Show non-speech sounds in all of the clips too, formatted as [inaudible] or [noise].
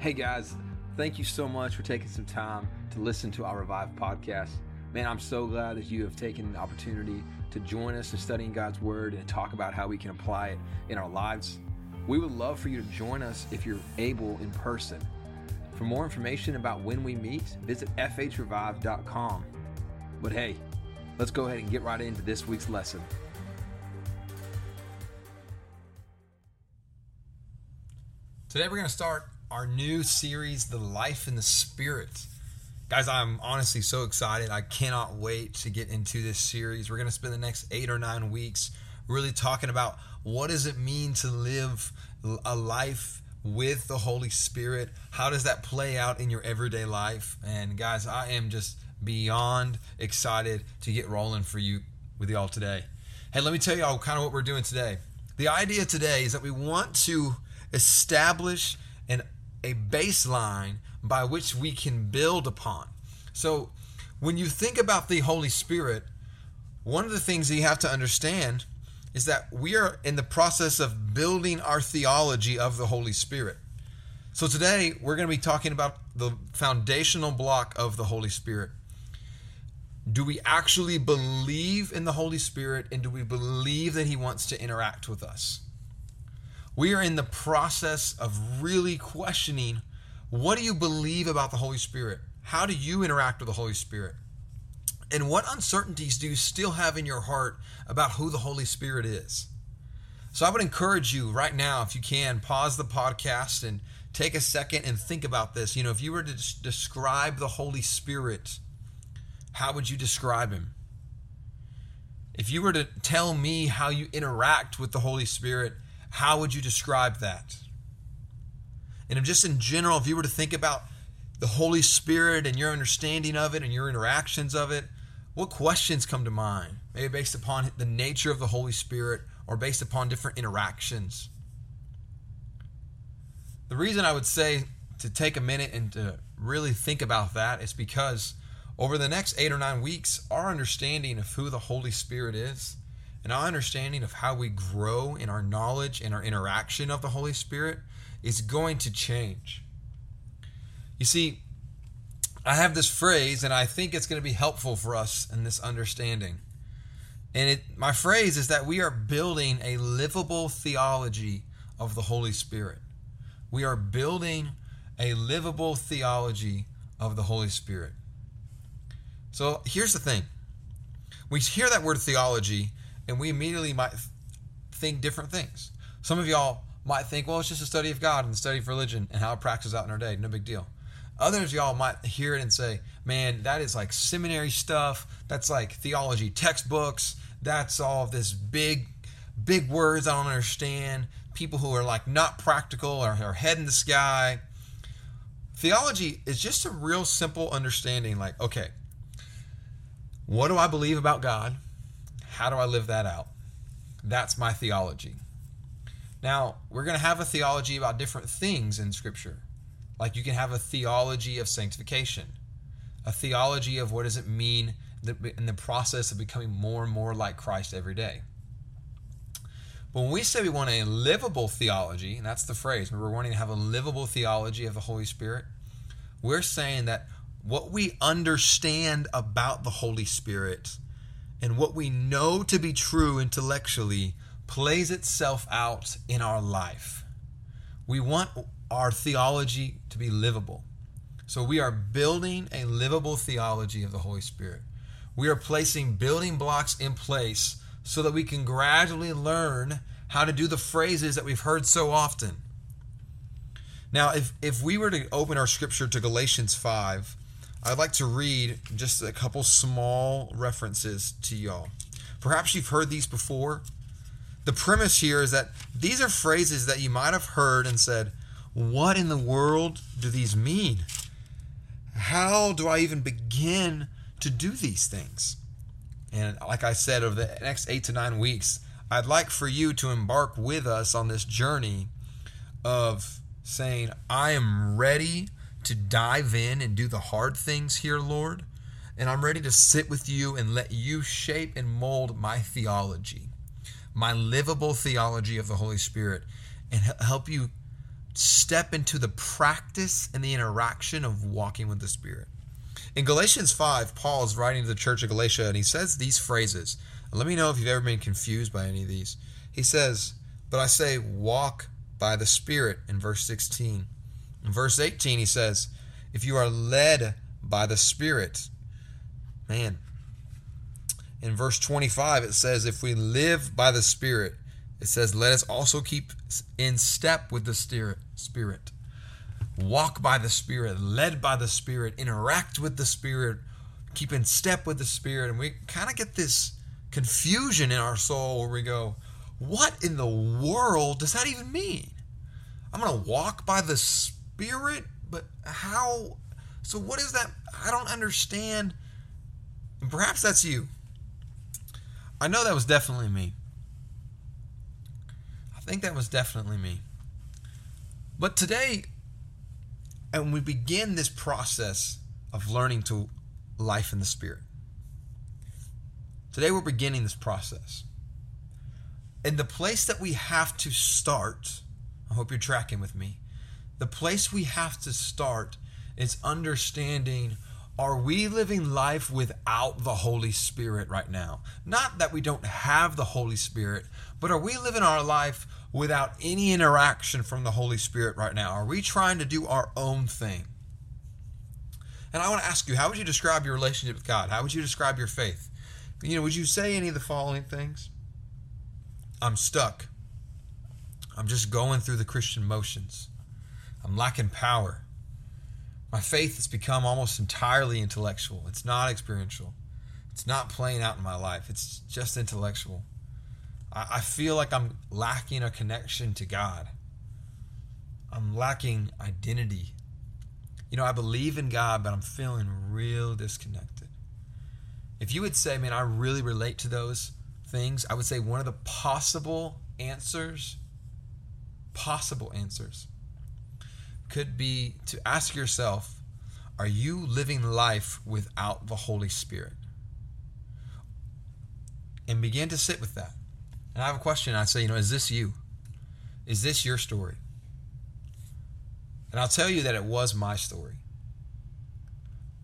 Hey guys, thank you so much for taking some time to listen to our Revive podcast. Man, I'm so glad that you have taken the opportunity to join us in studying God's Word and talk about how we can apply it in our lives. We would love for you to join us if you're able in person. For more information about when we meet, visit fhrevive.com. But hey, let's go ahead and get right into this week's lesson. Today we're going to start our new series, The Life in the Spirit. Guys, I'm honestly so excited. I cannot wait to get into this series. We're going to spend the next eight or nine weeks really talking about what does it mean to live a life with the Holy Spirit? How does that play out in your everyday life? And guys, I am just beyond excited to get rolling for you with y'all today. Hey, let me tell y'all kind of what we're doing today. The idea today is that we want to establish an, a baseline by which we can build upon. So, when you think about the Holy Spirit, one of the things that you have to understand is that we are in the process of building our theology of the Holy Spirit. So, today we're going to be talking about the foundational block of the Holy Spirit. Do we actually believe in the Holy Spirit and do we believe that He wants to interact with us? We are in the process of really questioning what do you believe about the Holy Spirit? How do you interact with the Holy Spirit? And what uncertainties do you still have in your heart about who the Holy Spirit is? So I would encourage you right now, if you can, pause the podcast and take a second and think about this. You know, if you were to describe the Holy Spirit, how would you describe him? If you were to tell me how you interact with the Holy Spirit, how would you describe that? And just in general, if you were to think about the Holy Spirit and your understanding of it and your interactions of it, what questions come to mind? Maybe based upon the nature of the Holy Spirit or based upon different interactions. The reason I would say to take a minute and to really think about that is because over the next eight or nine weeks, our understanding of who the Holy Spirit is and our understanding of how we grow in our knowledge and our interaction of the Holy Spirit is going to change. You see, I have this phrase, and I think it's going to be helpful for us in this understanding. And it, my phrase is that we are building a livable theology of the Holy Spirit. We are building a livable theology of the Holy Spirit. So here's the thing we hear that word theology, and we immediately might think different things. Some of y'all might think, well, it's just a study of God and the study of religion and how it practices out in our day. No big deal. Others y'all might hear it and say, man, that is like seminary stuff. That's like theology textbooks. That's all this big, big words I don't understand. People who are like not practical or are head in the sky. Theology is just a real simple understanding like, okay, what do I believe about God? How do I live that out? That's my theology. Now, we're going to have a theology about different things in Scripture. Like you can have a theology of sanctification, a theology of what does it mean in the process of becoming more and more like Christ every day. But when we say we want a livable theology, and that's the phrase, we're wanting to have a livable theology of the Holy Spirit, we're saying that what we understand about the Holy Spirit and what we know to be true intellectually plays itself out in our life. We want our theology to be livable. So we are building a livable theology of the Holy Spirit. We are placing building blocks in place so that we can gradually learn how to do the phrases that we've heard so often. Now, if, if we were to open our scripture to Galatians 5, I'd like to read just a couple small references to y'all. Perhaps you've heard these before, the premise here is that these are phrases that you might have heard and said, What in the world do these mean? How do I even begin to do these things? And like I said, over the next eight to nine weeks, I'd like for you to embark with us on this journey of saying, I am ready to dive in and do the hard things here, Lord. And I'm ready to sit with you and let you shape and mold my theology my livable theology of the Holy Spirit and help you step into the practice and the interaction of walking with the Spirit. In Galatians 5, Paul is writing to the church of Galatia and he says these phrases. Let me know if you've ever been confused by any of these. He says, But I say, walk by the Spirit in verse 16. In verse 18, he says, If you are led by the Spirit, man. In verse 25, it says, If we live by the Spirit, it says, Let us also keep in step with the Spirit. Walk by the Spirit, led by the Spirit, interact with the Spirit, keep in step with the Spirit. And we kind of get this confusion in our soul where we go, What in the world does that even mean? I'm going to walk by the Spirit, but how? So, what is that? I don't understand. And perhaps that's you. I know that was definitely me. I think that was definitely me. But today, and we begin this process of learning to life in the Spirit. Today, we're beginning this process. And the place that we have to start, I hope you're tracking with me. The place we have to start is understanding are we living life without the Holy Spirit right now? Not that we don't have the Holy Spirit, but are we living our life without any interaction from the Holy Spirit right now? Are we trying to do our own thing? And I want to ask you, how would you describe your relationship with God? How would you describe your faith? You know, would you say any of the following things? I'm stuck. I'm just going through the Christian motions. I'm lacking power. My faith has become almost entirely intellectual. It's not experiential. It's not playing out in my life. It's just intellectual. I, I feel like I'm lacking a connection to God. I'm lacking identity. You know, I believe in God, but I'm feeling real disconnected. If you would say, man, I really relate to those things, I would say one of the possible answers, possible answers, could be to ask yourself are you living life without the Holy Spirit? And begin to sit with that. And I have a question. I say, you know, is this you? Is this your story? And I'll tell you that it was my story.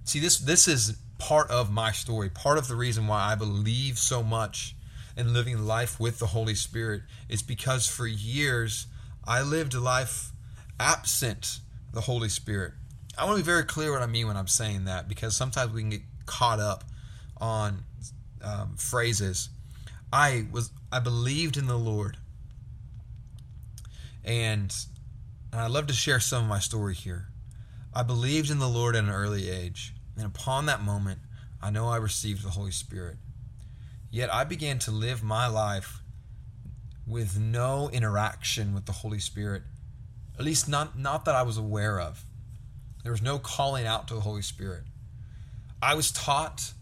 See, this this is part of my story. Part of the reason why I believe so much in living life with the Holy Spirit is because for years I lived a life absent the Holy Spirit. I want to be very clear what I mean when I'm saying that because sometimes we can get caught up on um, phrases. I was I believed in the Lord, and, and I love to share some of my story here. I believed in the Lord at an early age, and upon that moment, I know I received the Holy Spirit. Yet I began to live my life with no interaction with the Holy Spirit at least not, not that I was aware of. There was no calling out to the Holy Spirit. I was taught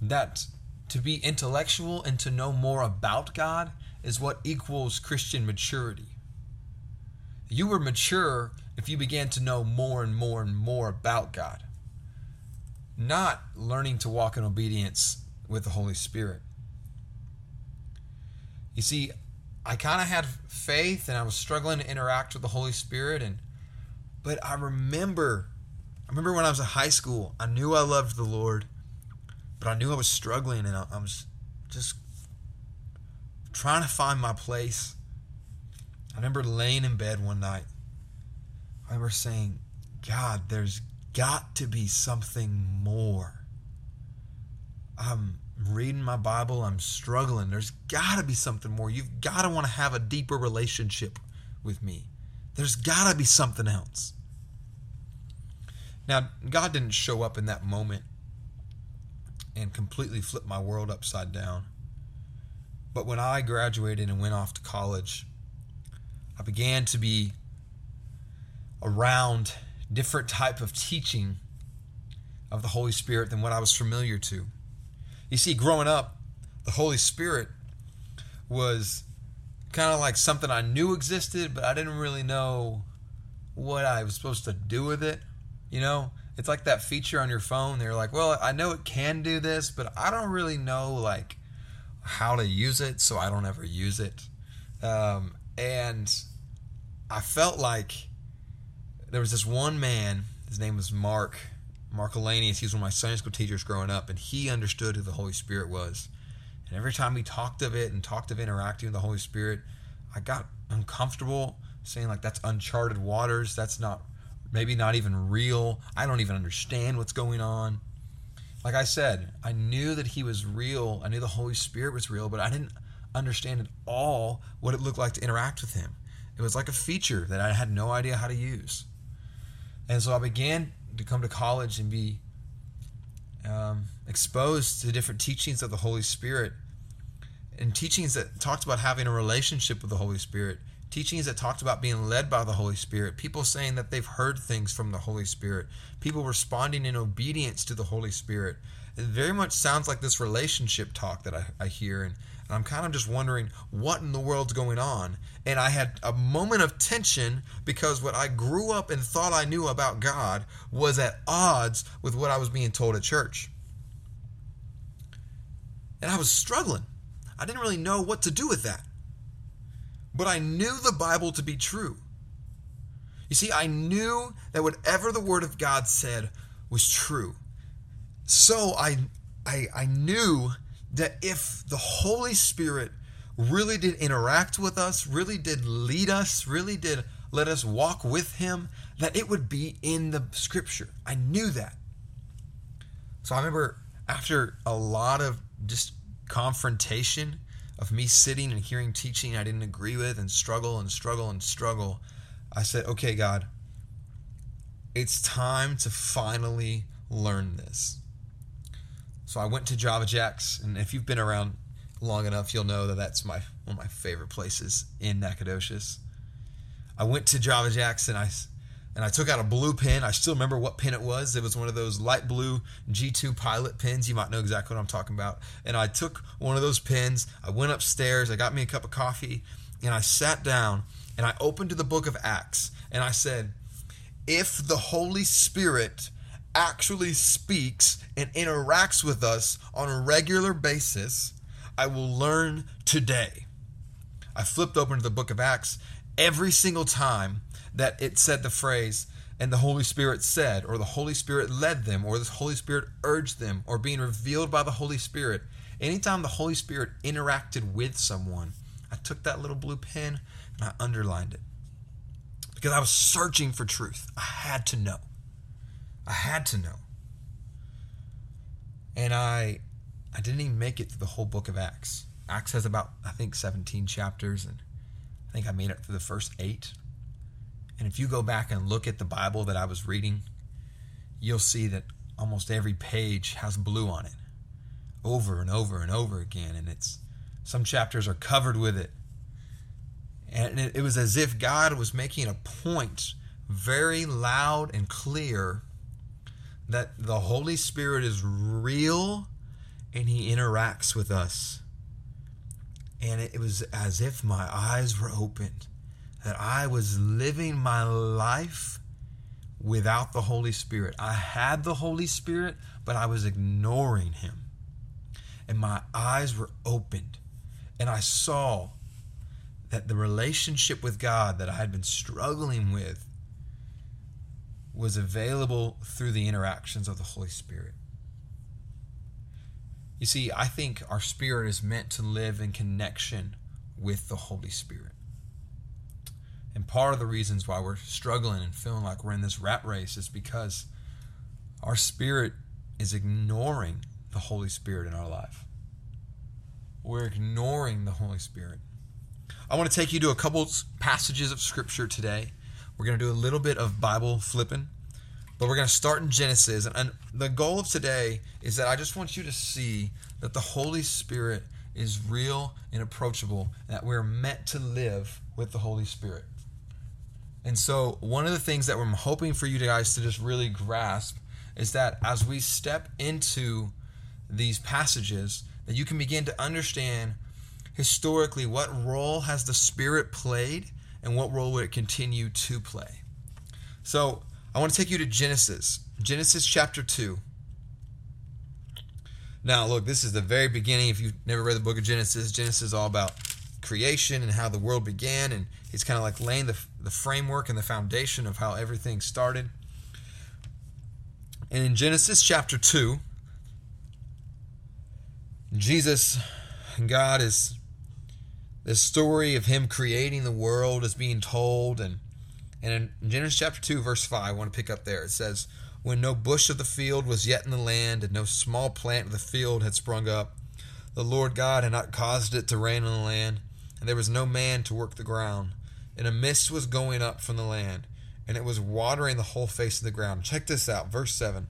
that to be intellectual and to know more about God is what equals Christian maturity. You were mature if you began to know more and more and more about God, not learning to walk in obedience with the Holy Spirit. You see, I kind of had faith and I was struggling to interact with the Holy Spirit and but I remember I remember when I was in high school, I knew I loved the Lord, but I knew I was struggling and I, I was just trying to find my place. I remember laying in bed one night. I remember saying, God, there's got to be something more. I'm reading my Bible, I'm struggling. There's got to be something more. You've got to want to have a deeper relationship with me. There's got to be something else. Now, God didn't show up in that moment and completely flip my world upside down. But when I graduated and went off to college, I began to be around different type of teaching of the Holy Spirit than what I was familiar to. You see, growing up, the Holy Spirit was kind of like something I knew existed, but I didn't really know what I was supposed to do with it. You know, it's like that feature on your phone. They're like, well, I know it can do this, but I don't really know like how to use it, so I don't ever use it. Um, and I felt like there was this one man, his name was Mark, Mark Elanius. He was one of my Sunday school teachers growing up, and he understood who the Holy Spirit was. And every time he talked of it and talked of interacting with the Holy Spirit, I got uncomfortable saying, like, that's uncharted waters. That's not, maybe not even real. I don't even understand what's going on. Like I said, I knew that he was real. I knew the Holy Spirit was real, but I didn't understand at all what it looked like to interact with him. It was like a feature that I had no idea how to use. And so I began to come to college and be um, exposed to different teachings of the Holy Spirit. And teachings that talked about having a relationship with the Holy Spirit, teachings that talked about being led by the Holy Spirit, people saying that they've heard things from the Holy Spirit, people responding in obedience to the Holy Spirit. It very much sounds like this relationship talk that I, I hear, and, and I'm kind of just wondering what in the world's going on. And I had a moment of tension because what I grew up and thought I knew about God was at odds with what I was being told at church. And I was struggling. I didn't really know what to do with that. But I knew the Bible to be true. You see, I knew that whatever the Word of God said was true. So I, I, I knew that if the Holy Spirit really did interact with us, really did lead us, really did let us walk with Him, that it would be in the Scripture. I knew that. So I remember after a lot of just confrontation of me sitting and hearing teaching I didn't agree with and struggle and struggle and struggle, I said, okay, God, it's time to finally learn this. So I went to Java Jacks, and if you've been around long enough, you'll know that that's my one of my favorite places in Nacogdoches. I went to Java Jacks and I and I took out a blue pen. I still remember what pen it was. It was one of those light blue G2 pilot pens. You might know exactly what I'm talking about. And I took one of those pens. I went upstairs. I got me a cup of coffee and I sat down and I opened to the book of Acts and I said, If the Holy Spirit actually speaks and interacts with us on a regular basis, I will learn today. I flipped open to the book of Acts every single time that it said the phrase, and the Holy Spirit said, or the Holy Spirit led them, or the Holy Spirit urged them, or being revealed by the Holy Spirit. Anytime the Holy Spirit interacted with someone, I took that little blue pen and I underlined it. Because I was searching for truth. I had to know. I had to know. And I I didn't even make it through the whole book of Acts. Acts has about, I think, 17 chapters, and I think I made it through the first eight. And if you go back and look at the Bible that I was reading, you'll see that almost every page has blue on it over and over and over again. And it's some chapters are covered with it. And it, it was as if God was making a point very loud and clear that the Holy Spirit is real and he interacts with us. And it was as if my eyes were opened that I was living my life without the Holy Spirit. I had the Holy Spirit, but I was ignoring him. And my eyes were opened, and I saw that the relationship with God that I had been struggling with was available through the interactions of the Holy Spirit. You see, I think our spirit is meant to live in connection with the Holy Spirit. And part of the reasons why we're struggling and feeling like we're in this rat race is because our spirit is ignoring the Holy Spirit in our life. We're ignoring the Holy Spirit. I want to take you to a couple passages of Scripture today. We're going to do a little bit of Bible flipping, but we're going to start in Genesis. And the goal of today is that I just want you to see that the Holy Spirit is real and approachable, and that we're meant to live with the Holy Spirit. And so, one of the things that I'm hoping for you guys to just really grasp is that as we step into these passages, that you can begin to understand historically what role has the Spirit played and what role would it continue to play. So, I want to take you to Genesis, Genesis chapter 2. Now, look, this is the very beginning. If you've never read the book of Genesis, Genesis is all about creation and how the world began, and he's kind of like laying the, the framework and the foundation of how everything started. And in Genesis chapter 2, Jesus, God is the story of him creating the world is being told. And and in Genesis chapter 2 verse 5 I want to pick up there. It says when no bush of the field was yet in the land and no small plant of the field had sprung up the Lord God had not caused it to rain on the land and there was no man to work the ground. And a mist was going up from the land and it was watering the whole face of the ground. Check this out verse 7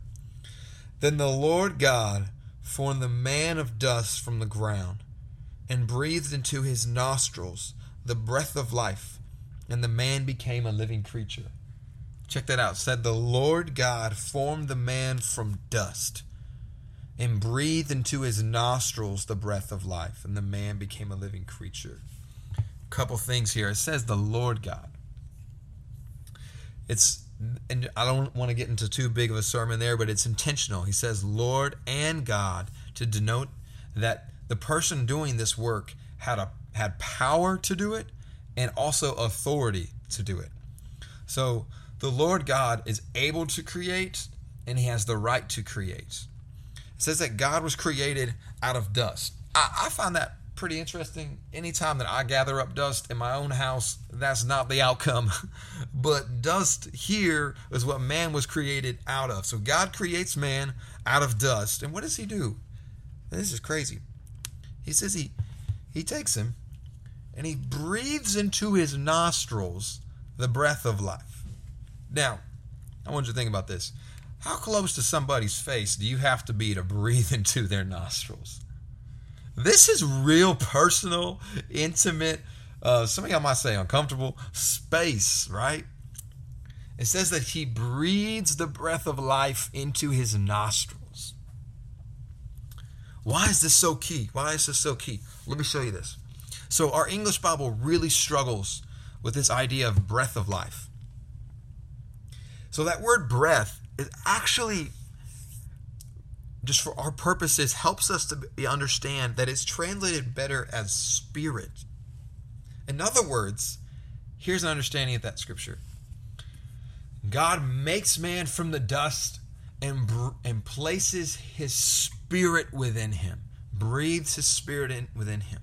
then the Lord God formed the man of dust from the ground and breathed into his nostrils the breath of life, and the man became a living creature. Check that out. It said the Lord God formed the man from dust and breathed into his nostrils the breath of life, and the man became a living creature. A couple things here. It says the Lord God. It's and I don't want to get into too big of a sermon there, but it's intentional. He says Lord and God to denote that the person doing this work had a had power to do it and also authority to do it. So the Lord God is able to create and he has the right to create. It says that God was created out of dust. I, I find that pretty interesting. Anytime that I gather up dust in my own house, that's not the outcome. [laughs] but dust here is what man was created out of. So God creates man out of dust. And what does he do? This is crazy. He says he he takes him and he breathes into his nostrils the breath of life. Now, I want you to think about this. How close to somebody's face do you have to be to breathe [laughs] into their nostrils? This is real personal, intimate, uh, some of y'all might say uncomfortable space, right? It says that he breathes the breath of life into his nostrils. Why is this so key? Why is this so key? Let me show you this. So, our English Bible really struggles with this idea of breath of life. So, that word breath is actually, just for our purposes, helps us to understand that it's translated better as spirit. In other words, here's an understanding of that scripture God makes man from the dust and, and places his spirit within him, breathes his spirit in within him.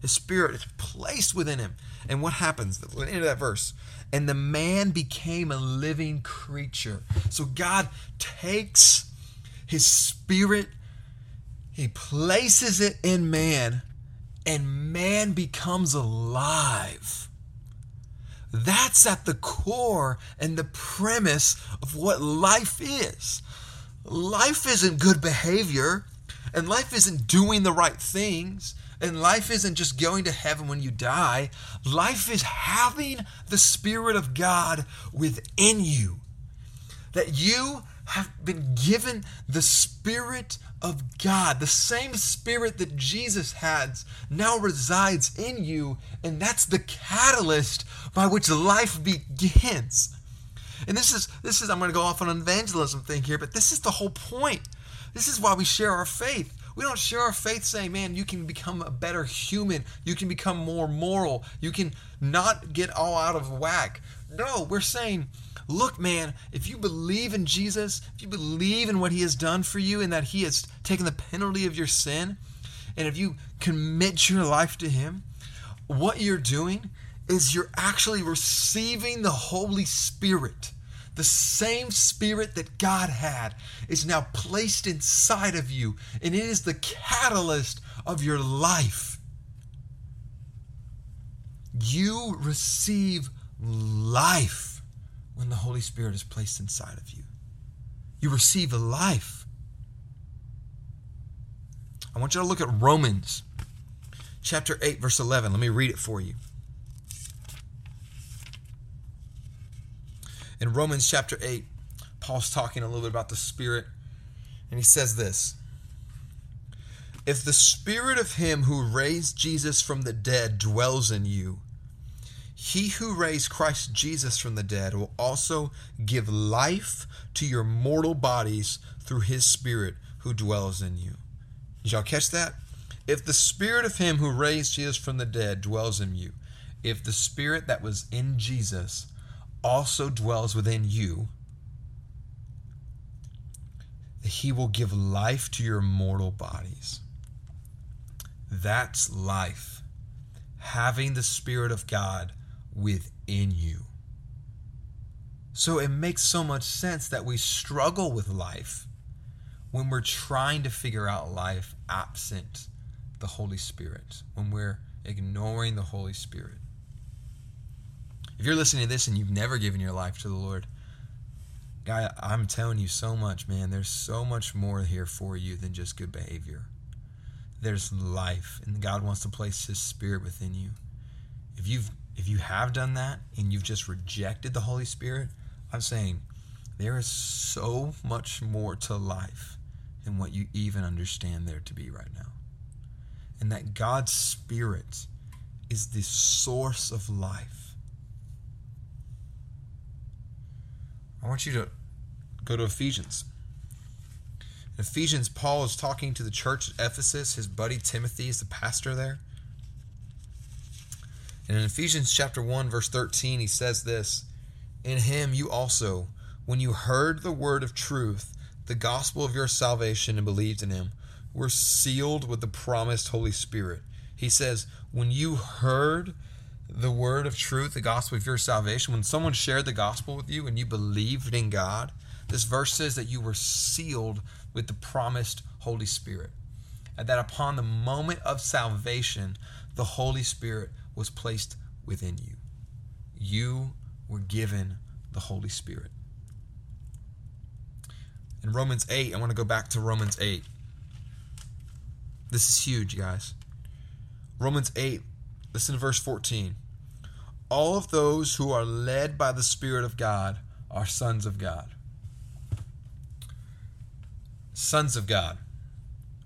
His spirit is placed within him. And what happens? The end of that verse. And the man became a living creature. So God takes his spirit, he places it in man, and man becomes alive. That's at the core and the premise of what life is life isn't good behavior, and life isn't doing the right things, and life isn't just going to heaven when you die. Life is having the Spirit of God within you. That you have been given the Spirit of God. The same Spirit that Jesus has now resides in you, and that's the catalyst by which life begins. And this is this is I'm going to go off on an evangelism thing here, but this is the whole point. This is why we share our faith. We don't share our faith saying, man, you can become a better human. You can become more moral. You can not get all out of whack. No, we're saying, look, man, if you believe in Jesus, if you believe in what he has done for you and that he has taken the penalty of your sin, and if you commit your life to him, what you're doing is you're actually receiving the Holy Spirit. The same spirit that God had is now placed inside of you, and it is the catalyst of your life. You receive life when the Holy Spirit is placed inside of you. You receive a life. I want you to look at Romans chapter 8, verse 11. Let me read it for you. in Romans chapter 8, Paul's talking a little bit about the Spirit, and he says this If the Spirit of Him who raised Jesus from the dead dwells in you, he who raised Christ Jesus from the dead will also give life to your mortal bodies through his Spirit who dwells in you. Did y'all catch that? If the spirit of him who raised Jesus from the dead dwells in you, if the spirit that was in Jesus also dwells within you, he will give life to your mortal bodies. That's life. Having the Spirit of God within you. So it makes so much sense that we struggle with life when we're trying to figure out life absent the Holy Spirit, when we're ignoring the Holy Spirit. If you're listening to this and you've never given your life to the Lord, guy, I'm telling you so much, man. There's so much more here for you than just good behavior. There's life, and God wants to place His Spirit within you. If you've if you have done that and you've just rejected the Holy Spirit, I'm saying there is so much more to life than what you even understand there to be right now. And that God's Spirit is the source of life. I want you to go to Ephesians. In Ephesians, Paul is talking to the church at Ephesus. His buddy Timothy is the pastor there. And in Ephesians chapter 1, verse 13, he says this In him you also, when you heard the word of truth, the gospel of your salvation, and believed in him, were sealed with the promised Holy Spirit. He says, When you heard the word of truth, the gospel of your salvation, when someone shared the gospel with you and you believed in God, this verse says that you were sealed with the promised Holy Spirit. And that upon the moment of salvation, the Holy Spirit was placed within you. You were given the Holy Spirit. In Romans 8, I want to go back to Romans 8. This is huge, guys. Romans 8, listen to verse 14. All of those who are led by the Spirit of God are sons of God. Sons of God.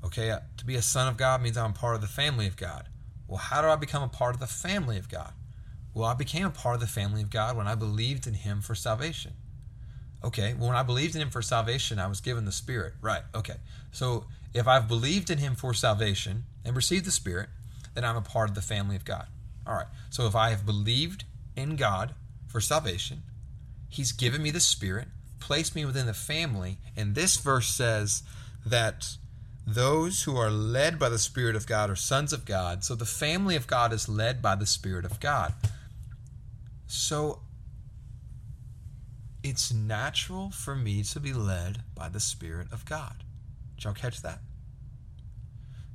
Okay, uh, to be a son of God means I'm part of the family of God. Well, how do I become a part of the family of God? Well, I became a part of the family of God when I believed in Him for salvation. Okay, well, when I believed in Him for salvation, I was given the Spirit. Right, okay. So if I've believed in Him for salvation and received the Spirit, then I'm a part of the family of God. All right, so if I have believed in God for salvation, He's given me the Spirit, placed me within the family, and this verse says that those who are led by the Spirit of God are sons of God. So the family of God is led by the Spirit of God. So it's natural for me to be led by the Spirit of God. Did y'all catch that?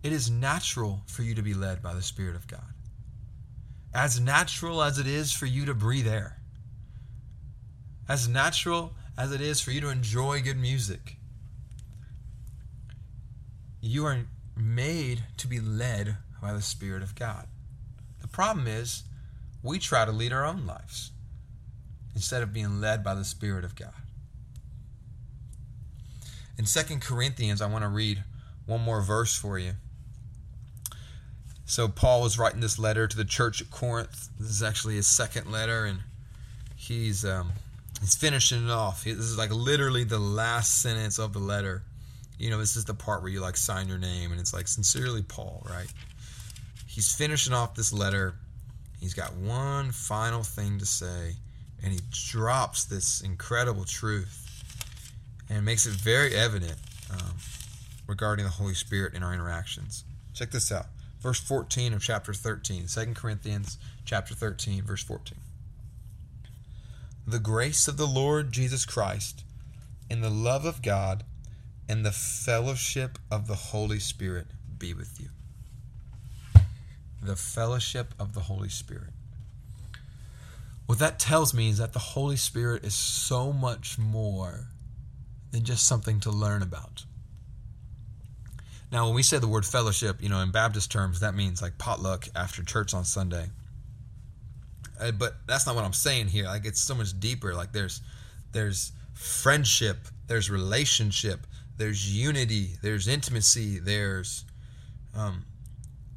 It is natural for you to be led by the Spirit of God. As natural as it is for you to breathe air. As natural as it is for you to enjoy good music you are made to be led by the Spirit of God. The problem is, we try to lead our own lives instead of being led by the Spirit of God. In Second Corinthians, I want to read one more verse for you. So, Paul was writing this letter to the church at Corinth. This is actually his second letter, and he's um, he's finishing it off. This is like literally the last sentence of the letter you know, this is the part where you like sign your name and it's like sincerely Paul, right? He's finishing off this letter. He's got one final thing to say and he drops this incredible truth and makes it very evident um, regarding the Holy Spirit in our interactions. Check this out. Verse 14 of chapter 13, 2 Corinthians chapter 13, verse 14. The grace of the Lord Jesus Christ and the love of God and the fellowship of the Holy Spirit be with you. The fellowship of the Holy Spirit. What that tells me is that the Holy Spirit is so much more than just something to learn about. Now, when we say the word fellowship, you know, in Baptist terms, that means like potluck after church on Sunday. Uh, but that's not what I'm saying here. Like it's so much deeper. Like there's there's friendship, there's relationship, there's unity, there's intimacy, there's um,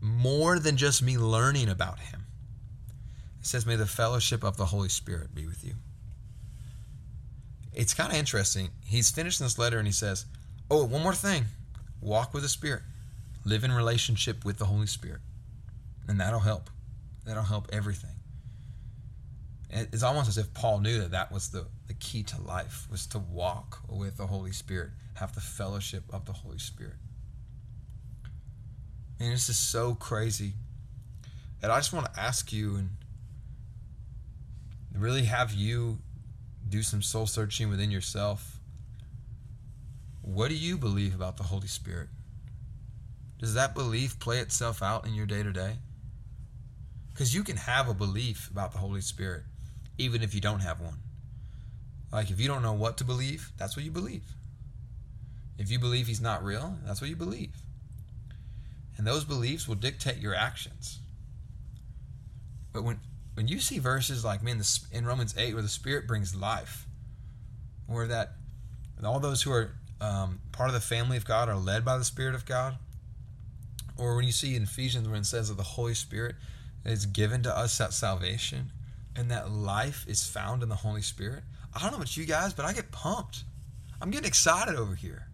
more than just me learning about Him. It says, May the fellowship of the Holy Spirit be with you. It's kind of interesting. He's finished this letter and he says, Oh, one more thing walk with the Spirit. Live in relationship with the Holy Spirit. And that'll help. That'll help everything. It's almost as if Paul knew that that was the, the key to life, was to walk with the Holy Spirit, have the fellowship of the Holy Spirit. And this is so crazy. And I just want to ask you and really have you do some soul searching within yourself. What do you believe about the Holy Spirit? Does that belief play itself out in your day to day? Because you can have a belief about the Holy Spirit even if you don't have one. Like if you don't know what to believe, that's what you believe. If you believe he's not real, that's what you believe. And those beliefs will dictate your actions. But when when you see verses like man in Romans 8 where the spirit brings life, where that all those who are um, part of the family of God are led by the Spirit of God, or when you see in Ephesians when it says that the Holy Spirit is given to us at salvation, and that life is found in the Holy Spirit, I don't know about you guys, but I get pumped. I'm getting excited over here.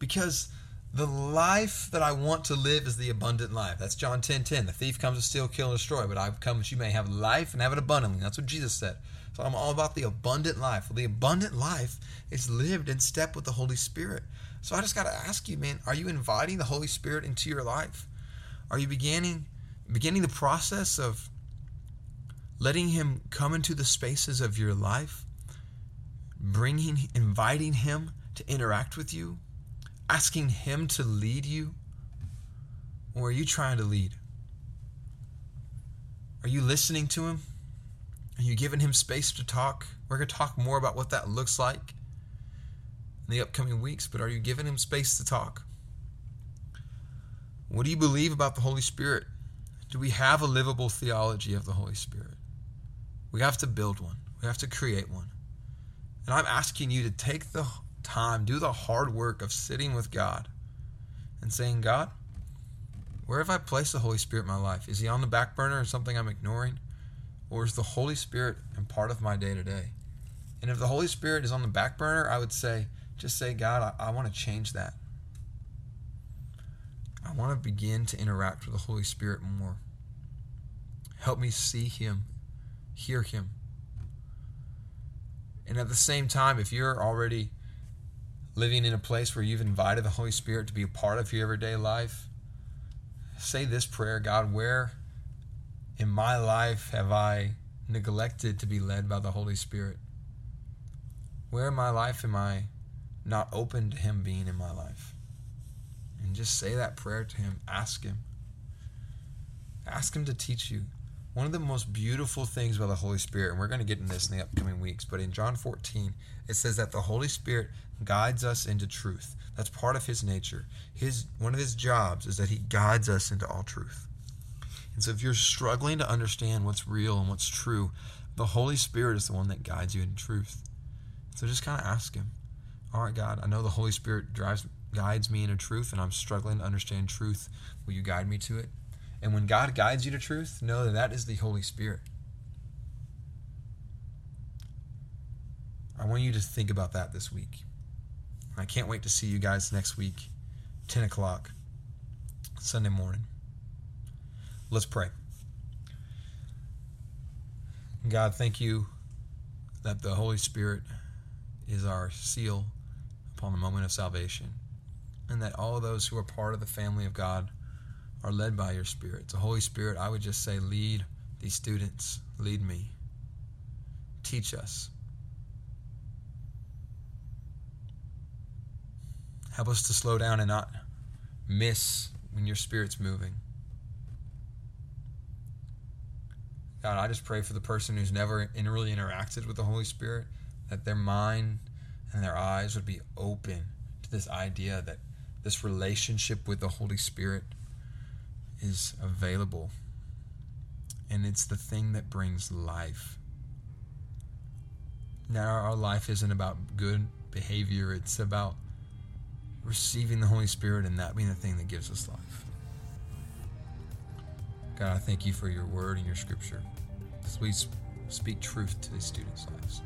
Because the life that I want to live is the abundant life. That's John 10 10. The thief comes to steal, kill, and destroy, but I've come that you may have life and have it abundantly. That's what Jesus said. So I'm all about the abundant life. Well, the abundant life is lived in step with the Holy Spirit. So I just got to ask you, man, are you inviting the Holy Spirit into your life? Are you beginning beginning the process of letting Him come into the spaces of your life, bringing, inviting Him to interact with you, asking Him to lead you? Or are you trying to lead? Are you listening to Him? Are you giving Him space to talk? We're going to talk more about what that looks like in the upcoming weeks, but are you giving Him space to talk? What do you believe about the Holy Spirit? Do we have a livable theology of the Holy Spirit? We have to build one, we have to create one. And I'm asking you to take the time, do the hard work of sitting with God and saying, God, where have I placed the Holy Spirit in my life? Is he on the back burner or something I'm ignoring? Or is the Holy Spirit a part of my day to day? And if the Holy Spirit is on the back burner, I would say, just say, God, I, I want to change that. I want to begin to interact with the Holy Spirit more. Help me see Him hear him. And at the same time, if you're already living in a place where you've invited the Holy Spirit to be a part of your everyday life, say this prayer God, where in my life have I neglected to be led by the Holy Spirit? Where in my life am I not open to Him being in my life? And just say that prayer to Him. Ask Him. Ask Him to teach you. One of the most beautiful things about the Holy Spirit, and we're going to get into this in the upcoming weeks, but in John 14, it says that the Holy Spirit guides us into truth. That's part of his nature. His one of his jobs is that he guides us into all truth. And so if you're struggling to understand what's real and what's true, the Holy Spirit is the one that guides you in truth. So just kind of ask him, all right, God, I know the Holy Spirit drives guides me into truth and I'm struggling to understand truth. Will you guide me to it? And when God guides you to truth, know that that is the Holy Spirit. I want you to think about that this week. I can't wait to see you guys next week, 10 o'clock, Sunday morning. Let's pray. God, thank you that the Holy Spirit is our seal upon the moment of salvation, and that all those who are part of the family of God are led by your Spirit. So, Holy Spirit, I would just say, lead these students, lead me, teach us. Help us to slow down and not miss when your Spirit's moving. God, I just pray for the person who's never really interacted with the Holy Spirit, that their mind and their eyes would be open to this idea that this relationship with the Holy Spirit is available. And it's the thing that brings life. Now, our life isn't about good behavior, it's about receiving the Holy Spirit and that being the thing that gives us life. God, I thank you for your word and your scripture. Please speak truth to these students' lives.